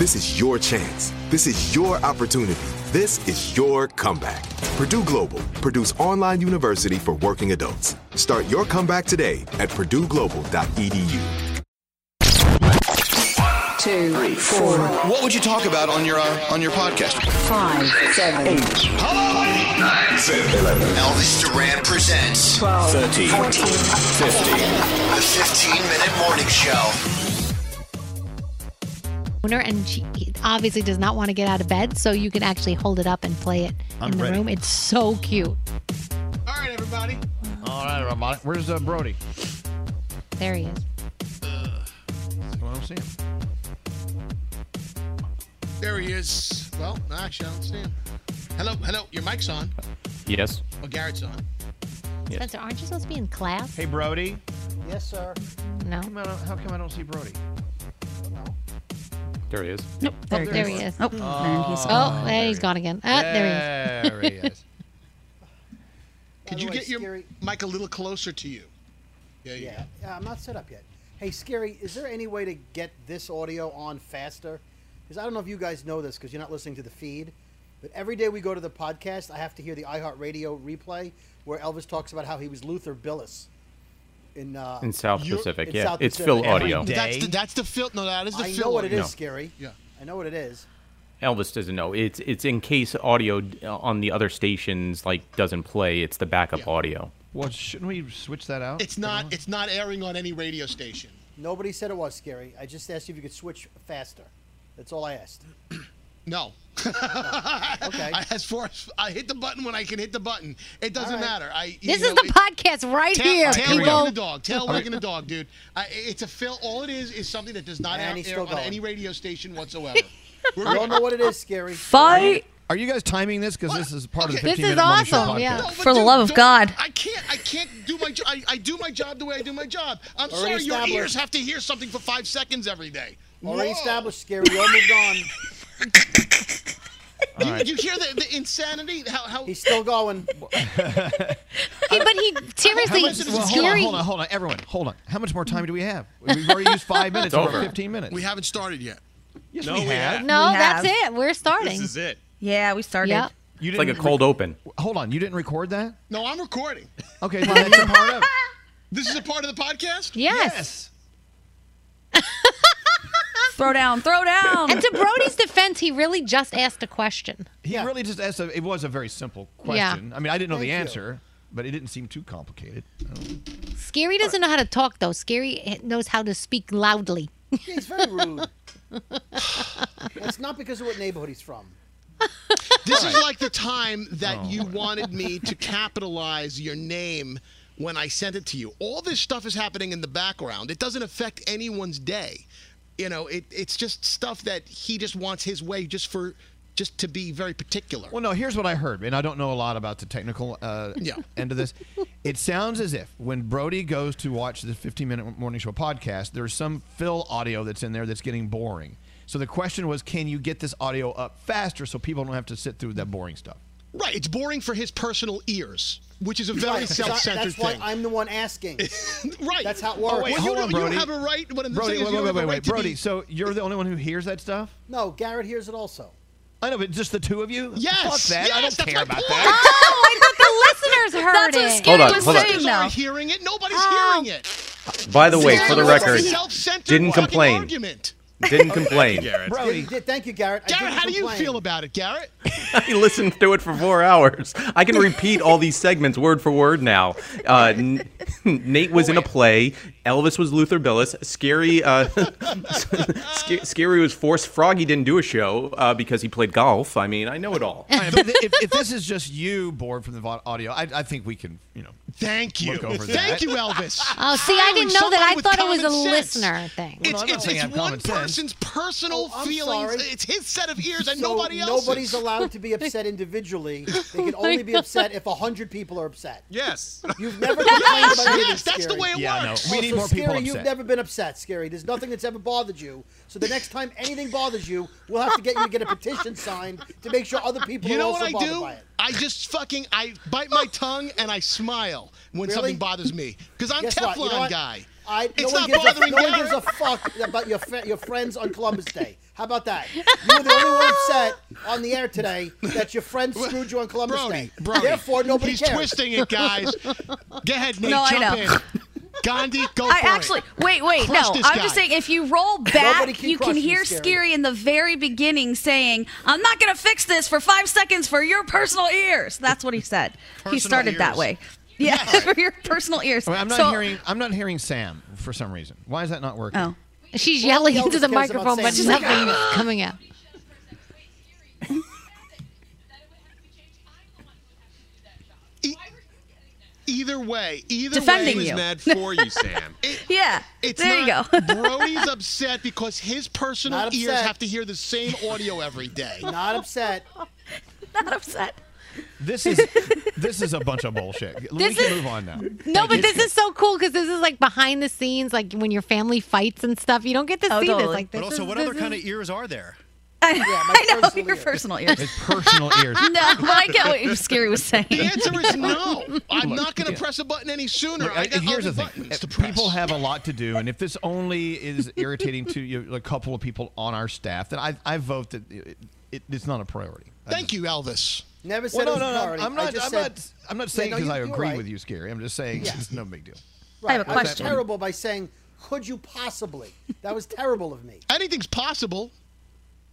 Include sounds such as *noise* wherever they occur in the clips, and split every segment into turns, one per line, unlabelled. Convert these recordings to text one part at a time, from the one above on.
This is your chance. This is your opportunity. This is your comeback. Purdue Global, Purdue's online university for working adults. Start your comeback today at purdueglobal.edu.
Two, three, four,
What would you talk about on your uh, on your podcast?
five, seven, eight,
Nine, seven, eleven. Elvis Duran presents
12,
13,
14,
15. The 15 minute morning show.
Owner, and she obviously does not want to get out of bed, so you can actually hold it up and play it
I'm
in the
ready.
room. It's so cute.
All right, everybody.
All right, Ramon. Where's uh, Brody?
There he is.
That's what I'm seeing.
There he is. Well, no, actually, I don't see him. Hello, hello. Your mic's on.
Yes.
Oh, Garrett's on.
Spencer, aren't you supposed to be in class?
Hey, Brody.
Yes, sir.
No.
Come on, how come I don't see Brody?
There he is.
Nope. Oh,
there
there
he
he
is.
is.
Oh, and he's
Oh, there he's gone again. Ah, there he is.
There he is. *laughs*
Could you get your mic a little closer to you? Yeah, yeah.
Yeah, yeah, I'm not set up yet. Hey, Scary, is there any way to get this audio on faster? Because I don't know if you guys know this because you're not listening to the feed, but every day we go to the podcast, I have to hear the iHeartRadio replay where Elvis talks about how he was Luther Billis in uh,
In South
You're-
Pacific,
in
yeah.
South
it's
Pacific.
Fill Audio.
Day?
That's the that's the fill. No, that is the
I
Phil.
know what it is,
No.
Scary.
Yeah.
I know what it is.
Elvis doesn't know. It's it's in case audio uh, on the other stations like doesn't play. It's the backup
Yeah.
audio.
Well, shouldn't we switch that out?
It's not. It's not airing on any radio station.
Nobody said it was Scary. I just asked you if you could switch faster. That's all I asked.
No. *laughs*
Okay.
I, as far as I hit the button when I can hit the button, it doesn't
All right.
matter. I.
This
know,
is the
it-
podcast right
Tail,
here,
tail wagging
people.
the dog. Tail wagging the dog, dude. I, it's a fill. All it is is something that does not
And
air, air on
going.
any radio station whatsoever. *laughs* We're
We all know what it is, Scary.
Fight!
Are you guys timing this? Because this is part of the
This
15
is
minute morning show
awesome,
podcast.
yeah.
No, but
For the love of God.
I can't. I can't do my. jo- I, I do my job the way I do my job. I'm
Already
sorry, your
established.
ears have to hear something for five seconds every day.
Already
Whoa.
established, Scary. We all moved on. *laughs*
You, you hear the, the insanity? How, how
He's still going.
Hey, but he seriously,
How much- well, hold on, hold on, hold on, everyone, hold on. How much more time do we have? We've already used five *laughs* minutes
It's
over
over.
15 minutes.
we haven't started yet.
yes,
No,
we
we
have.
have.
No,
We
that's
have.
it. We're starting.
This is it.
Yeah, we started.
Yep.
You
It's like a cold
re-
open.
Hold on, you didn't record that?
No, I'm recording.
Okay, then that's a part of. *laughs*
This is a part of the podcast.
Yes. *laughs*
Throw down, throw down.
And to Brody's defense, he really just asked a question.
He really just asked. A, it was a very simple question. Yeah. I mean, I didn't know the
Thank you.
answer, but it didn't seem too complicated.
Scary doesn't know how to talk though. Scary knows how to speak loudly.
Yeah, he's very rude. *laughs* it's not because of what neighborhood he's from.
This is like the time that oh. you wanted me to capitalize your name when I sent it to you. All this stuff is happening in the background. It doesn't affect anyone's day. You know, it, it's just stuff that he just wants his way just for just to be very particular.
Well, no. Here's what I heard, and I don't know a lot about the technical uh,
Yeah.
end of this. *laughs* It sounds as if when Brody goes to watch the 15 minute morning show podcast, there's some fill audio that's in there that's getting boring. So the question was, can you get this audio up faster so people don't have to sit through that boring stuff?
Right, it's boring for his personal ears, which is a very
Right,
self-centered
That's why. I'm the one asking. *laughs*
right.
That's how it
Oh,
works.
wait,
Well,
hold
you,
on,
don't- you
Brody.
have a right. What I'm
Brody,
saying is
wait,
you
wait,
don't
wait,
have a
wait,
right to
Brody.
be-
So you're the only one who hears that stuff?
No, Garrett hears it also.
I know, but just the two of you?
Yes,
Fuck that. I don't care about
point.
that.
Oh, I thought the listeners heard
That's what
it.
Scary
Hold on,
was
hold on.
saying
Others
now.
aren't hearing it. Nobody's
Oh.
hearing it.
By the way, for the record, didn't complain.
Argument.
Didn't complain.
Garrett.
Brody,
Did- did- thank you, Garrett. I
Garrett,
didn't
how do you feel about it, Garrett? *laughs* *laughs*
I listened to it for four hours. I can repeat all these segments word for word now. Uh, *laughs* Nate was in a play. Elvis was Luther Billis. Scary, uh, *laughs* Sca- Scary was forced. Froggy didn't do a show uh, because he played golf. I mean, I know it all.
All right, but if, if this is just you bored from the audio, I, I think we can, you know.
Thank you.
Look over
Thank
that.
you, Elvis.
Oh, see, I didn't know that. I thought it was a
sense.
listener thing.
Well,
It's, it's, it's one
common sense.
person's personal
Oh,
feelings.
sorry.
It's his set of ears and
So
nobody else's.
Nobody's *laughs* allowed to be upset individually. They *laughs* can only be upset if hundred people are upset.
Yes.
You've never complained
Yes,
about anything,
yes, that's the way it
Yeah, I know.
works.
We
Oh,
need
so
more people
Scary,
upset.
You've never been upset, Scary. There's nothing that's ever bothered you. So the next time anything bothers you, we'll have to get you to get a petition signed to make sure other people
You
are
know
also
what I do? I just fucking I bite my tongue and I smile when
Really?
something bothers me because I'm
Guess
Teflon?
You know
guy.
I, no
It's
one
not
gives
bothering
a, No one gives a fuck about your your friends on Columbus Day. How about that? You were the only one upset on the air today that your friend screwed you on Columbus
Brody,
Day.
Brody,
Therefore, nobody
he's
cares.
twisting it, guys. Go ahead, *laughs* Nate.
No, I
jump
know.
in. Gandhi, go
I
for
actually
it.
wait, wait,
Crush
no.
this
I'm
guy.
just saying if you roll back,
can
you can hear
Scary.
Scary in the very beginning saying, "I'm not going to fix this for 5 seconds for your personal ears." That's what he said. he
Personal
started that way. Yeah, *laughs* for your personal ears.
I mean, I'm not
So-
hearing. I'm not hearing Sam for some reason. Why is that not working?
Oh.
She's
Well,
yelling
Elvis
into the microphone, but
saying- She's like,
nothing's coming out.
Either way, either
Defending
way,
you.
mad for you, Sam. *laughs*
Yeah.
It's
there
not,
you go. *laughs*
Brody's upset because his personal
Not
ears
upset.
have to hear the same audio every day. *laughs*
Not upset.
not upset.
This is this is a bunch of bullshit. we
This
can
is-
move on now.
No, but this is so cool because this is like behind the scenes, like when your family fights and stuff. You don't get to
Oh,
see this.
totally.
Like this
But also,
is-
what
this
other kind of ears are there? *laughs*
I,
my
I know *laughs* your
ears.
personal ears.
It's personal ears. *laughs*
no, but I get what Scary was saying.
The answer is no. I'm
Look,
not going to
yeah.
press a button any sooner.
Look,
I
I-
got
here's the thing:
to
Uh, people have a lot to do, and if this only is irritating to you, a couple of people on our staff, then I, I vote that it, it, it's not a priority. I
Thank you, Elvis.
Never said
Well,
it
no,
was
no,
a
no.
priority.
I'm
I
not.
just
I'm
said,
not. I'm not saying
no,
because
you-
I agree
right.
with you, Scary. I'm just saying
Yeah.
it's no big deal. Right.
I have a
I was
question.
terrible by saying, "Could you possibly?" That was terrible of me.
Anything's possible.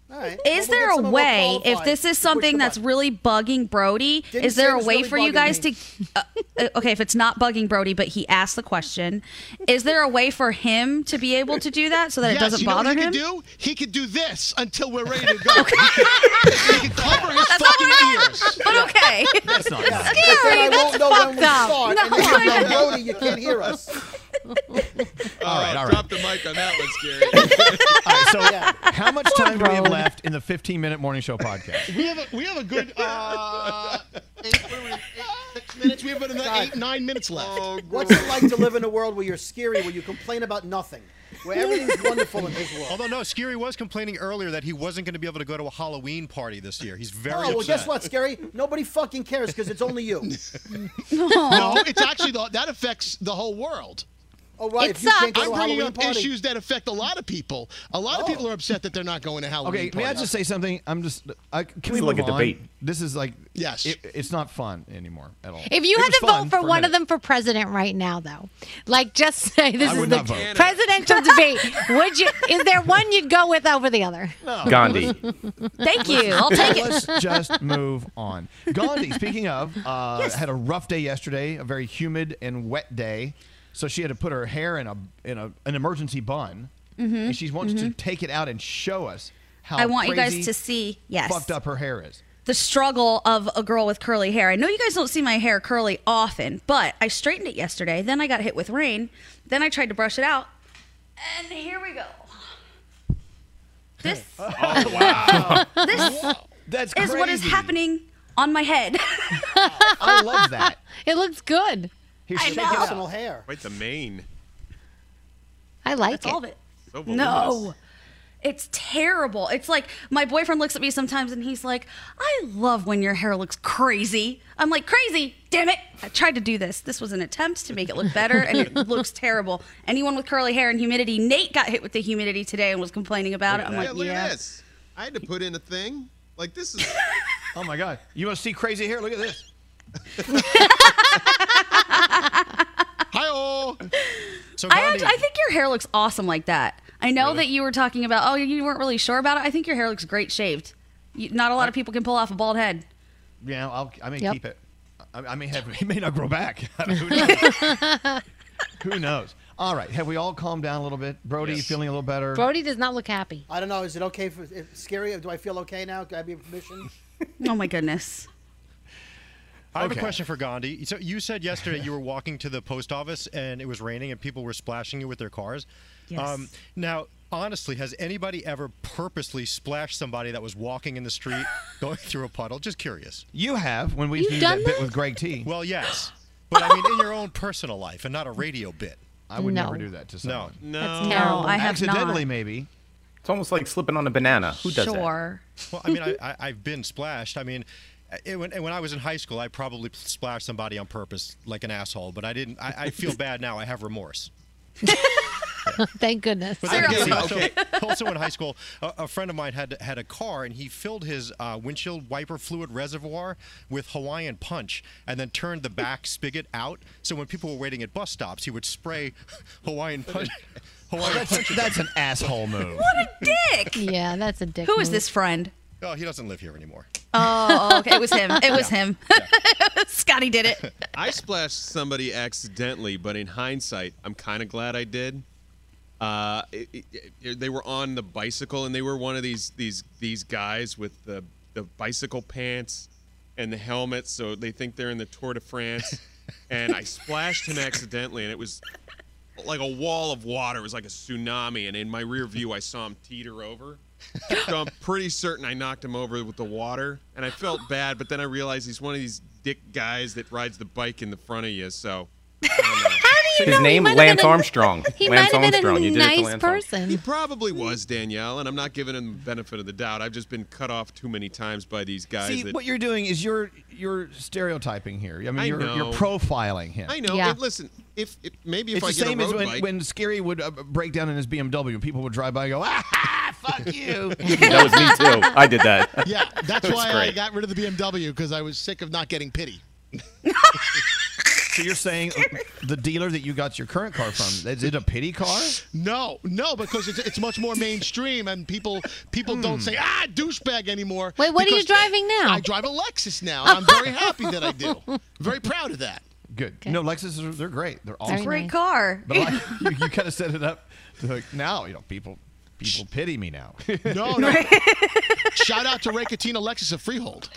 All right.
Is
Well, we'll
there a way, if this is something that's really bugging Brody,
Didn't
is there a way
really
for you guys
me.
to. Uh, uh, okay, if it's not bugging Brody, but he asked the question, is there a way for him to be able to do that so that
yes,
it doesn't
you know
bother
what he
him?
could do? He could do this until we're ready to go. *laughs* he could cover his fucking ears.
But okay.
That's not.
But then I won't know when we
fucked up.
start,
No,
then
I
you
know.
know, Brody, you can't hear us. *laughs*
All right, all right.
Drop the mic on that one, Scary. *laughs*
All right, so how much time do we have left in the 15 minute morning show podcast?
We have a we have a good uh, *laughs* eight, what are we, eight, six *laughs* minutes. We have about another eight nine minutes left.
Oh, What's it like to live in a world where you're scary, where you complain about nothing, where everything's wonderful in his world?
Although no, Scary was complaining earlier that he wasn't going to be able to go to a Halloween party this year. He's very
oh, well,
upset.
guess what, Scary? Nobody fucking cares because it's only you.
No, it's actually the, that affects the whole world.
Oh, right, if you can't go
I'm
a
bringing
Halloween
up
party-
issues that affect a lot of people. A lot of people are upset that they're not going to Halloween.
Okay, may I
parties.
just say something? I'm just. I, can
This
we
is like
move
a
on?
debate.
This is like.
Yes.
It, it's not fun anymore at all.
If you
It
had
was
to
fun
vote for
a
one
minute.
of them for president right now, though, like just *laughs* say this
I
is
would
the
not vote.
presidential debate, would you? Is there one you'd go with over the other?
Gandhi.
Thank you. I'll take it.
Let's just move on. Gandhi, speaking of, uh, had a rough day yesterday, a very humid and wet day. So she had to put her hair in a in a, an emergency bun,
Mhm,
and she wants to
mhm.
take it out and show us how
I want you guys to see. Yes.
fucked up her hair is.
the struggle of a girl with curly hair. I know you guys don't see my hair curly often, but I straightened it yesterday. Then I got hit with rain. Then I tried to brush it out. And here we go. This, *laughs*
Oh wow! *laughs*
this
That's
is what is happening on my head. *laughs*
I love that.
It looks good.
Here's
I
Shake
know.
personal hair.
Wait, the mane.
I like
That's
it.
all of it.
So.
No. It's terrible. It's like my boyfriend looks at me sometimes and he's like, I love when your hair looks crazy. I'm like, crazy? Damn it. I tried to do this. This was an attempt to make it look better and it *laughs* looks terrible. Anyone with curly hair and humidity, Nate got hit with the humidity today and was complaining about it. I'm
yeah,
like,
look
yeah.
at this. I had to put in a thing. Like this is. *laughs*
Oh my god! You want to see crazy hair? Look at this. *laughs*
Hi-oh. *laughs*
So
I,
Gandhi,
I think your hair looks awesome like that. I know that you were talking about, oh, you weren't really sure about it. I think your hair looks great shaved. You, not a lot of people can pull off a bald head.
Yeah, I'll, I may
Yep.
keep it. I, I may have. *laughs* He may not grow back. *laughs* Who knows? Who knows? All right. Have we all calmed down a little bit? Brody, you feeling a little better?
Brody does not look happy.
I don't know. Is it okay for if, scary? Do I feel okay now? Do I have your permission?
Oh my goodness.
I have
Okay.
a question for Gandhi. So you said yesterday you were walking to the post office and it was raining and people were splashing you with their cars. Um,
Yes.
now, honestly, has anybody ever purposely splashed somebody that was walking in the street *laughs* going through a puddle? Just curious.
You have when we
You've
did
done
that bit with Greg T.
Well, yes. *laughs* But I mean, in your own personal life and not a radio bit.
I would
No.
never do that to
No.
someone.
No.
That's terrible.
I have
Accidentally,
not.
maybe.
It's almost like slipping on a banana. Who does that?
Sure.
Well, I mean, I, I, I've been splashed. I mean, it, when, and when I was in high school, I probably splashed somebody on purpose, like an asshole. But I didn't. I, I feel bad now. I have remorse. *laughs*
Thank goodness.
But then
Seriously.
again, also, also in high school, a, a friend of mine had had a car, and he filled his uh, windshield wiper fluid reservoir with Hawaiian Punch, and then turned the back spigot out. So when people were waiting at bus stops, he would spray *laughs* Hawaiian Punch. *laughs* Hawaiian
That's,
Punch.
that's an asshole move.
What a dick.
Yeah, that's a dick.
Who is
move.
this friend?
Oh, he doesn't live here anymore.
Oh, okay. It was him. It was *laughs* him. *laughs* Scotty did it. *laughs*
I splashed somebody accidentally, but in hindsight, I'm kind of glad I did. Uh, it, it, it- they were on the bicycle, and they were one of these these these guys with the the bicycle pants and the helmet, so they think they're in the Tour de France. and I splashed him accidentally, and it was like a wall of water. It was like a tsunami, and in my rear view, I saw him teeter over. So I'm pretty certain I knocked him over with the water, and I felt bad. But then I realized he's one of these dick guys that rides the bike in the front of you. So *laughs*
His
know?
Name,
might
Lance
been a-
Armstrong. *laughs*
He
Lance
might have been
Armstrong.
a
You did it to
nice
Lance Armstrong.
person.
he probably was Danielle, and I'm not giving him the benefit of the doubt. I've just been cut off too many times by these guys.
See,
that,
what you're doing is you're you're stereotyping here. I mean,
I
you're you're profiling him.
I know.
Yeah.
and listen, if, if maybe if
it's
I
the
get
same
a
as
road
when,
bike,
when Scary would uh, break down in his BMW and people would drive by and go, ah, fuck you. *laughs*
that was me too. I did that. *laughs*
Yeah, that's
That was
why I got rid of the BMW because I was sick of not getting pity. *laughs*
so you're saying uh, the dealer that you got your current car from, is it a pity car?
No, no, because it's, it's much more mainstream, and people people don't say ah douchebag anymore.
Wait, what are you driving now?
I drive a Lexus now, and I'm very happy that I do. Very proud of that.
Good. No, Lexus, are, they're great. They're
Very
awesome.
Great car.
But I, you, you kind of set it up to like, now, you know, people people pity me now. *laughs*
No, no. *laughs* Shout out to Ray Catena Lexus of Freehold.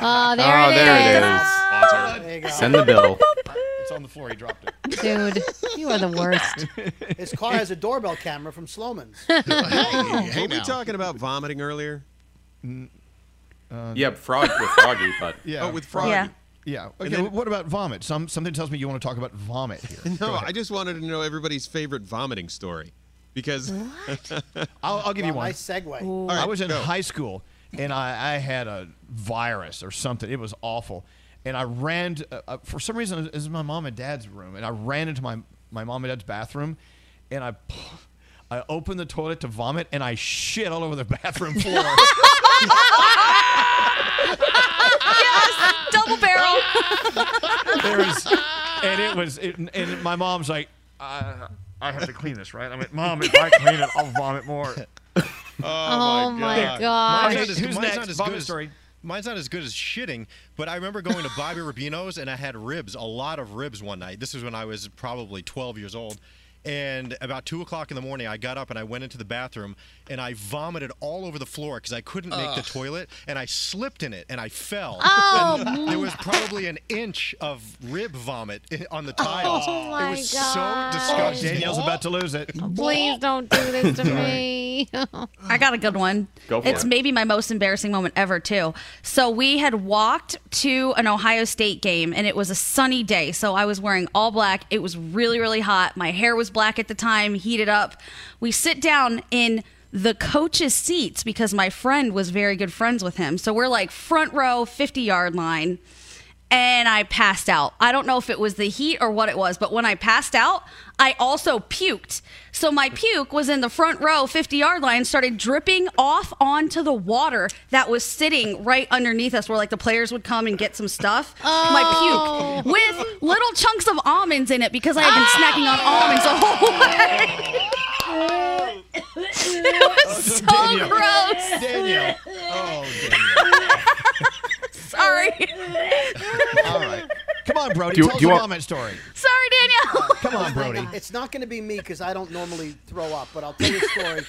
Oh, there
oh,
it
there
is.
it is.
There you go.
Send the bill. *laughs*
It's on the floor. He dropped it.
Dude, you are the worst.
His car has a doorbell camera from Sloman's.
Hey, were we talking about vomiting earlier?
Uh, yeah, frog with Froggy, but
Yeah.
Oh, with Froggy.
Yeah.
Yeah. Okay.
Then-
what about vomit? Some something tells me you want to talk about vomit here.
No. I just wanted to know everybody's favorite vomiting story because *laughs*
I'll, I'll give you
Wow,
one.
nice segue.
All right,
I was in
go.
high school and I, I had a virus or something. It was awful. And I ran, to, uh, uh, for some reason, it was my mom and dad's room. And I ran into my, my mom and dad's bathroom and I, I opened the toilet to vomit and I shit all over the *laughs* bathroom floor. *laughs*
yes, double barrel.
there was, and it was, it, and my mom's like, uh, I have to clean this, right? I mean, mom, if I clean it, I'll vomit more. *laughs*
Oh, oh, my
Mine's
God.
not
Who's
mine's
next?
not as
Vomit
good as
story.
Mine's not as good as shitting, but I remember going to Bobby Rubino's and I had ribs, a lot of ribs one night. This was when I was probably 12 years old. And about two o'clock in the morning, I got up and I went into the bathroom and I vomited all over the floor because I couldn't make the toilet and I slipped in it and I fell.
Oh.
And *laughs* there was probably an inch of rib vomit i- on the oh, tiles.
Oh, my
it was
God.
so disgusting.
Danielle's about to lose it. *laughs*
Please don't do this to me.
I got a good one.
Go for
it's
it.
maybe my most embarrassing moment ever, too. So we had walked to an Ohio State game, and it was a sunny day. So I was wearing all black. It was really, really hot. My hair was black at the time, heated up. We sit down in the coach's seats because my friend was very good friends with him. So we're like front row, 50 yard line and I passed out. I don't know if it was the heat or what it was, but when I passed out, I also puked. So my puke was in the front row, 50 yard line, started dripping off onto the water that was sitting right underneath us, where like the players would come and get some stuff. My puke oh. with little chunks of almonds in it because I had been snacking on almonds the whole *laughs* way. it was so
Danielle.
gross.
Danielle. Oh, Danielle.
Sorry.
All right. Come on, Brody.
Do you-
tell
do you want-
vomit story.
Sorry, Danielle. *laughs*
Come on, Brody.
It's not going to be me because I don't normally throw up, but I'll tell you a story.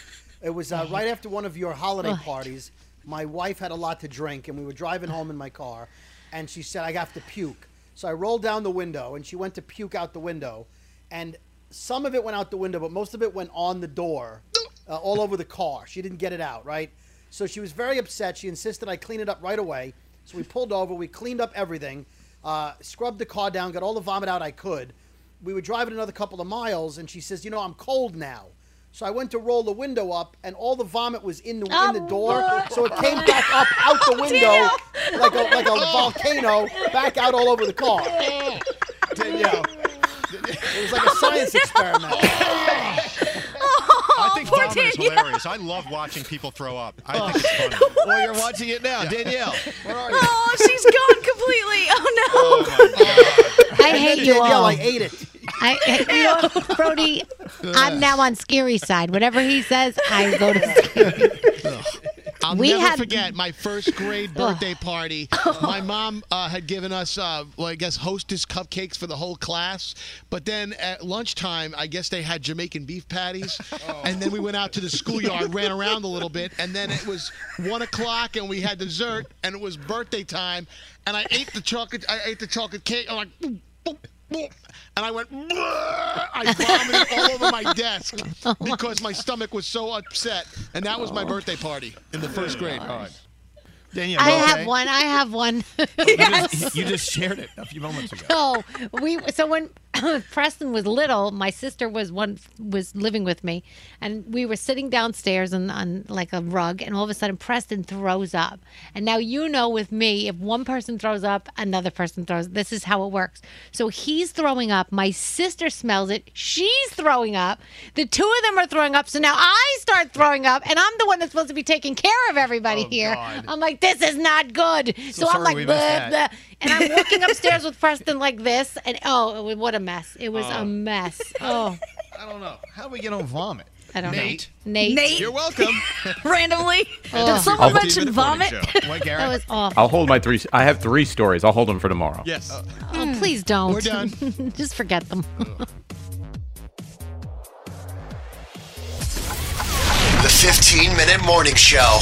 It was uh, right after one of your holiday parties. My wife had a lot to drink, and we were driving home in my car, and she said, I have to puke. So I rolled down the window, and she went to puke out the window, and some of it went out the window, but most of it went on the door, uh, all over the car. She didn't get it out, right? So she was very upset. She insisted I clean it up right away. So we pulled over, we cleaned up everything, uh, scrubbed the car down, got all the vomit out I could. We were driving another couple of miles, and she says, "You know, I'm cold now." So I went to roll the window up, and all the vomit was in the in the door, so it came back up out the window like a like a volcano, back out all over the car. *laughs*
Danielle.
It was like a science experiment.
I vomit is
Danielle.
hilarious. I love watching people throw up. I think it's oh. funny. *laughs*
Well, you're watching it now. Danielle, where are you?
Oh, she's gone completely. Oh no.
Oh, *laughs* I hate you
Danielle,
all.
I ate it.
I, I- *laughs* you know, Brody, I'm now on Scary side. Whatever he says, I go to Scary.
I'll
We
never
had-
forget my first grade *laughs* birthday party. *laughs* My mom uh, had given us, uh, well, I guess, hostess cupcakes for the whole class. But then at lunchtime, I guess they had Jamaican beef patties. *laughs* And then we went out to the schoolyard, ran around a little bit. And then it was one o'clock, and we had dessert, and it was birthday time. And I ate the chocolate. I ate the chocolate cake. I'm like. "Boop, boop, boop," And I went, "Bleh." I vomited all over my desk *laughs* because my stomach was so upset. And that was my birthday party in the first grade.
Danielle,
I
okay?
have one. I have one.
You just, *laughs* you just shared it a few moments ago.
So we so when *coughs* Preston was little, my sister was one was living with me, and we were sitting downstairs on, on like a rug, and all of a sudden Preston throws up. And now you know with me, if one person throws up, another person throws. This is how it works. So he's throwing up. My sister smells it. She's throwing up. The two of them are throwing up. So now I start throwing up, and I'm the one that's supposed to be taking care of everybody here.
God.
I'm like, this is not good. So, I'm like, "Bleh, bleh." And I'm walking *laughs* upstairs with Preston like this, and oh, it was, what a mess! It was a oh. mess. *laughs* Oh,
I don't know. How do we get on vomit?
I don't
Nate.
know. Nate,
Nate,
You're welcome. *laughs*
randomly.
Oh.
Did someone
I'll-
mention vomit?
What,
that was awful.
I'll hold my three. I have three stories. I'll hold them for tomorrow.
Yes.
Uh, oh, hmm. please don't.
We're done.
Just forget them.
The 15 Minute Morning Show.